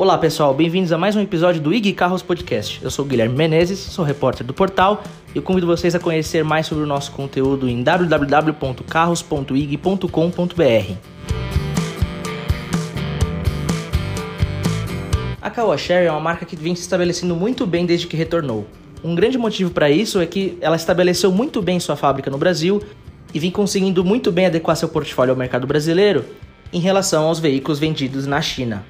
Olá pessoal, bem-vindos a mais um episódio do IG Carros Podcast. Eu sou Guilherme Menezes, sou repórter do portal e eu convido vocês a conhecer mais sobre o nosso conteúdo em www.carros.ig.com.br. A Caoa Sherry é uma marca que vem se estabelecendo muito bem desde que retornou. Um grande motivo para isso é que ela estabeleceu muito bem sua fábrica no Brasil e vem conseguindo muito bem adequar seu portfólio ao mercado brasileiro em relação aos veículos vendidos na China.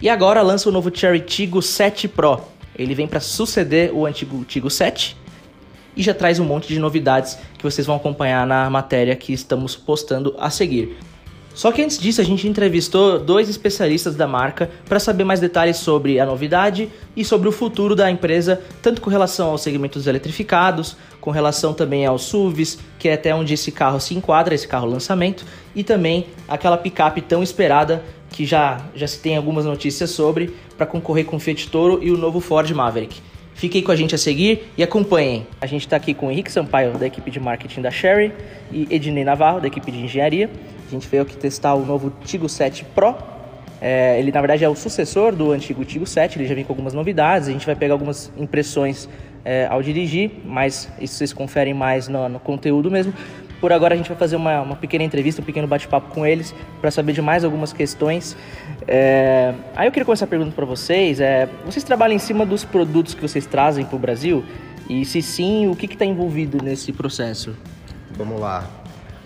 E agora lança o novo Cherry Tiggo 7 Pro. Ele vem para suceder o antigo Tiggo 7 e já traz um monte de novidades que vocês vão acompanhar na matéria que estamos postando a seguir. Só que antes disso, a gente entrevistou dois especialistas da marca para saber mais detalhes sobre a novidade e sobre o futuro da empresa, tanto com relação aos segmentos eletrificados, com relação também aos SUVs, que é até onde esse carro se enquadra, esse carro lançamento, e também aquela picape tão esperada que já, já se tem algumas notícias sobre para concorrer com o Fiat Toro e o novo Ford Maverick. Fiquem com a gente a seguir e acompanhem. A gente está aqui com o Henrique Sampaio, da equipe de marketing da Sherry, e Ednei Navarro, da equipe de engenharia. A gente veio aqui testar o novo Tigo 7 Pro. É, ele, na verdade, é o sucessor do antigo Tigo 7, ele já vem com algumas novidades. A gente vai pegar algumas impressões é, ao dirigir, mas isso vocês conferem mais no, no conteúdo mesmo. Por agora a gente vai fazer uma, uma pequena entrevista, um pequeno bate-papo com eles para saber de mais algumas questões. É... Aí eu queria começar perguntando para vocês: é... vocês trabalham em cima dos produtos que vocês trazem para o Brasil? E se sim, o que está envolvido nesse processo? Vamos lá.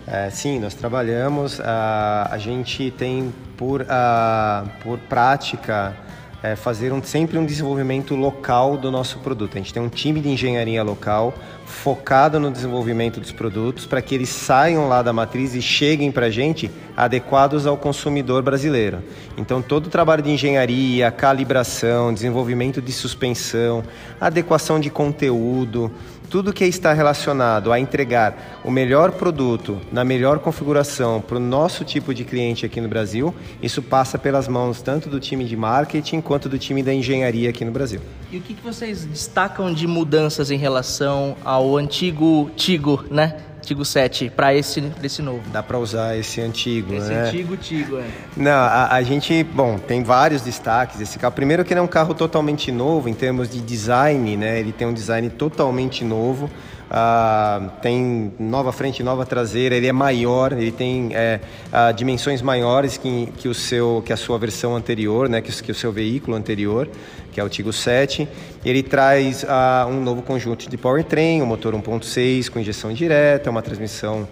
É, sim, nós trabalhamos. A, a gente tem por, a, por prática é, fazer um, sempre um desenvolvimento local do nosso produto. A gente tem um time de engenharia local focado no desenvolvimento dos produtos para que eles saiam lá da matriz e cheguem para a gente adequados ao consumidor brasileiro. Então, todo o trabalho de engenharia, calibração, desenvolvimento de suspensão, adequação de conteúdo, tudo que está relacionado a entregar o melhor produto na melhor configuração para o nosso tipo de cliente aqui no Brasil, isso passa pelas mãos tanto do time de marketing quanto do time da engenharia aqui no Brasil. E o que, vocês destacam de mudanças em relação ao antigo Tigo, né? Tigo 7 para esse, esse novo. Dá para usar esse antigo, esse né? Esse antigo Tigo, é. Não, a, a, gente, bom, tem vários destaques esse carro. Primeiro que ele é um carro totalmente novo em termos de design, né? Ele tem um design totalmente novo. Uh, tem nova frente, nova traseira, ele é maior, ele tem é, uh, dimensões maiores que, que, o seu, que a sua versão anterior, né, que, que o seu veículo anterior, que é o Tigo 7. Ele traz uh, um novo conjunto de powertrain, um motor 1.6 com injeção direta, uma transmissão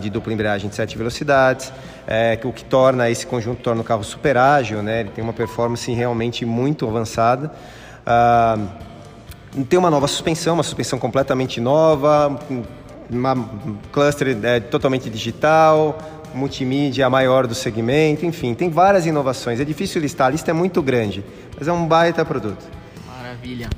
de dupla embreagem de 7 velocidades, é, o que torna esse conjunto torna o carro super ágil, né, ele tem uma performance realmente muito avançada. Uh, tem uma nova suspensão, uma suspensão completamente nova, uma cluster é, totalmente digital, multimídia maior do segmento, enfim, tem várias inovações. É difícil listar, a lista é muito grande, mas é um baita produto. Maravilha.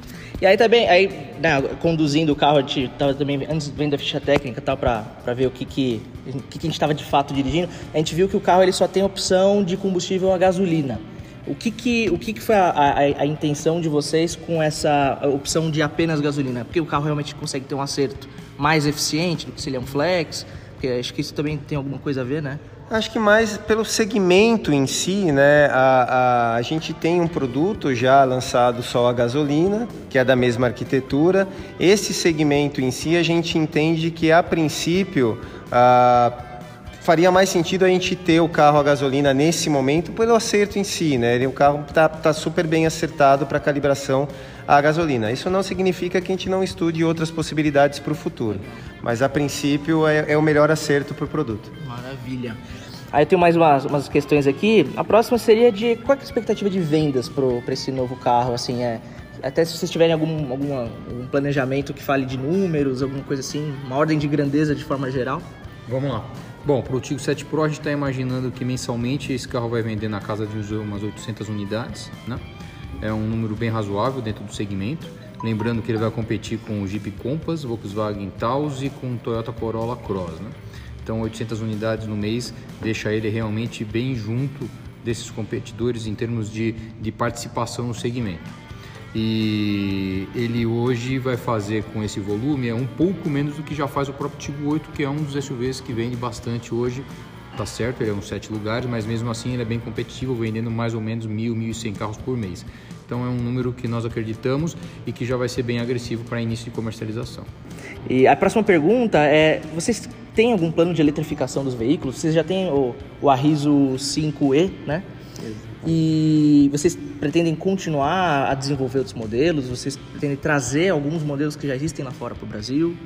E aí também, aí, né, conduzindo o carro, a gente estava também, antes vendo a ficha técnica tal, para ver o que, que, que, que a gente estava de fato dirigindo, a gente viu que o carro ele só tem opção de combustível a gasolina. O que, que, o que, que foi a, a, a, intenção de vocês com essa opção de apenas gasolina? Porque o carro realmente consegue ter um acerto mais eficiente do que se ele é um flex? Porque acho que isso também tem alguma coisa a ver, né? Acho que mais pelo segmento em si, né? A, a, a, gente tem um produto já lançado só a gasolina, que é da mesma arquitetura. Esse segmento em si, a gente entende que a princípio a, faria mais sentido a gente ter o carro a gasolina nesse momento pelo acerto em si, né? O carro está tá super bem acertado para calibração a gasolina. Isso não significa que a gente não estude outras possibilidades para o futuro, mas a princípio é, é o melhor acerto para o produto. Maravilha. Aí eu tenho mais umas, umas questões aqui. A próxima seria de qual é a expectativa de vendas para esse novo carro? Assim, é, até se vocês tiverem algum, algum, algum planejamento que fale de números, alguma coisa assim, uma ordem de grandeza de forma geral. Vamos lá. Bom, para o Tigo 7 Pro a gente está imaginando que mensalmente esse carro vai vender na casa de umas 800 unidades, né? É um número bem razoável dentro do segmento. Lembrando que ele vai competir com o Jeep Compass, Volkswagen Taos e com o Toyota Corolla Cross, né? Então 800 unidades no mês deixa ele realmente bem junto desses competidores em termos de, de participação no segmento e ele hoje vai fazer com esse volume é um pouco menos do que já faz o próprio Tigo 8, que é um dos SUVs que vende bastante hoje Tá certo, ele é uns sete lugares, mas mesmo assim ele é bem competitivo, vendendo mais ou menos mil, mil e cem carros por mês. Então é um número que nós acreditamos e que já vai ser bem agressivo para início de comercialização. E a próxima pergunta é: vocês têm algum plano de eletrificação dos veículos? Vocês já têm o, o Arriso 5E, né? E vocês pretendem continuar a desenvolver outros modelos? Vocês pretendem trazer alguns modelos que já existem lá fora para o Brasil?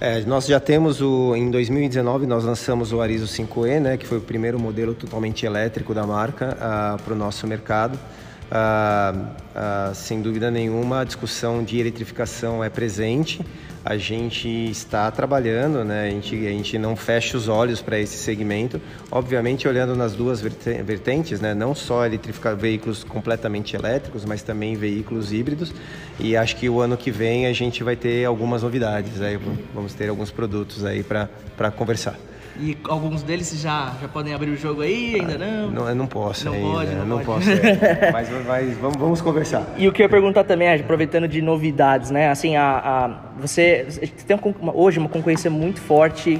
É, nós já temos o em 2019 nós lançamos o Arizo 5E, né, que foi o primeiro modelo totalmente elétrico da marca uh, para o nosso mercado. Uh, uh, sem dúvida nenhuma, a discussão de eletrificação é presente. A gente está trabalhando, né? a, gente, a gente não fecha os olhos para esse segmento. Obviamente, olhando nas duas vertentes, né? não só eletrificar veículos completamente elétricos, mas também veículos híbridos. E acho que o ano que vem a gente vai ter algumas novidades. Aí, vamos ter alguns produtos aí para conversar. E alguns deles já, já podem abrir o jogo aí, ainda não? Não, eu não posso não ainda, pode, não, não pode. posso. É. mas, mas vamos, vamos conversar. E o que eu ia perguntar também, aproveitando de novidades, né? Assim, a, a você tem uma, hoje uma concorrência muito forte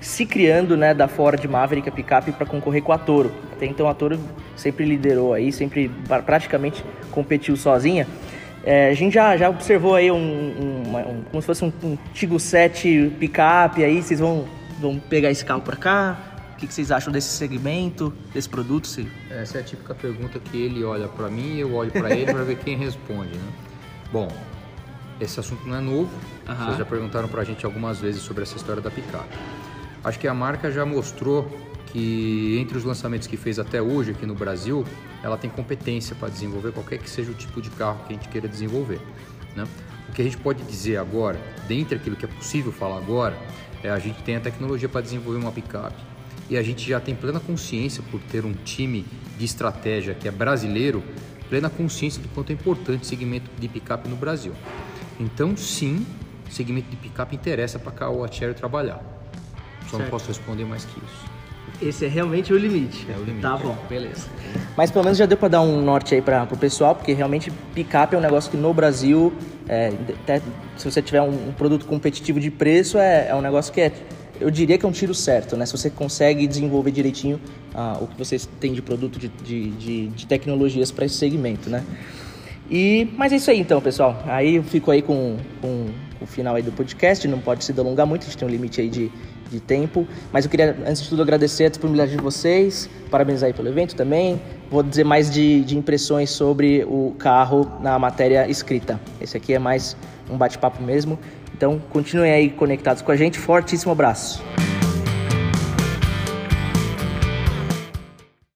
se criando, né, da Ford Maverick, a picape, para concorrer com a Toro. Até então a Toro sempre liderou aí, sempre praticamente competiu sozinha. É, a gente já, já observou aí um, um, um como se fosse um, um Tigo 7 picape aí, vocês vão vão pegar esse carro para cá? O que, que, vocês acham desse segmento, desse produto, Ciro? Essa é a típica pergunta que ele olha para mim e eu olho para ele para ver quem responde, né? Bom, esse assunto não é novo. Uhum. Vocês já perguntaram para a gente algumas vezes sobre essa história da picape. Acho que a marca já mostrou que entre os lançamentos que fez até hoje aqui no Brasil, ela tem competência para desenvolver qualquer que seja o tipo de carro que a gente queira desenvolver. Né? O que a gente pode dizer agora, dentre aquilo que é possível falar agora, é, a gente tem a tecnologia para desenvolver uma picape e a gente já tem plena consciência por ter um time de estratégia que é brasileiro, plena consciência do quanto é importante o segmento de picape no Brasil. Então, sim, segmento de picape interessa para a Caoa Cherry trabalhar. Só certo. não posso responder mais que isso. Esse é realmente o limite. É o limite. Tá bom, beleza. Mas pelo menos já deu para dar um norte aí para o pessoal, porque realmente picape é um negócio que no Brasil, é, até, se você tiver um, um, produto competitivo de preço, é, é, um negócio que é, eu diria que é um tiro certo, né? Se você consegue desenvolver direitinho ah, o que vocês têm de produto de, de, de, de tecnologias para esse segmento, né? E, mas é isso aí então, pessoal. Aí eu fico aí com, com o final aí do podcast, não pode se delongar muito, a gente tem um limite aí de de tempo. Mas eu queria, antes de tudo, agradecer a disponibilidade de vocês, parabenizar aí pelo evento também. Vou dizer mais de, de impressões sobre o carro na matéria escrita. Esse aqui é mais um bate-papo mesmo. Então, continuem aí conectados com a gente. Fortíssimo abraço.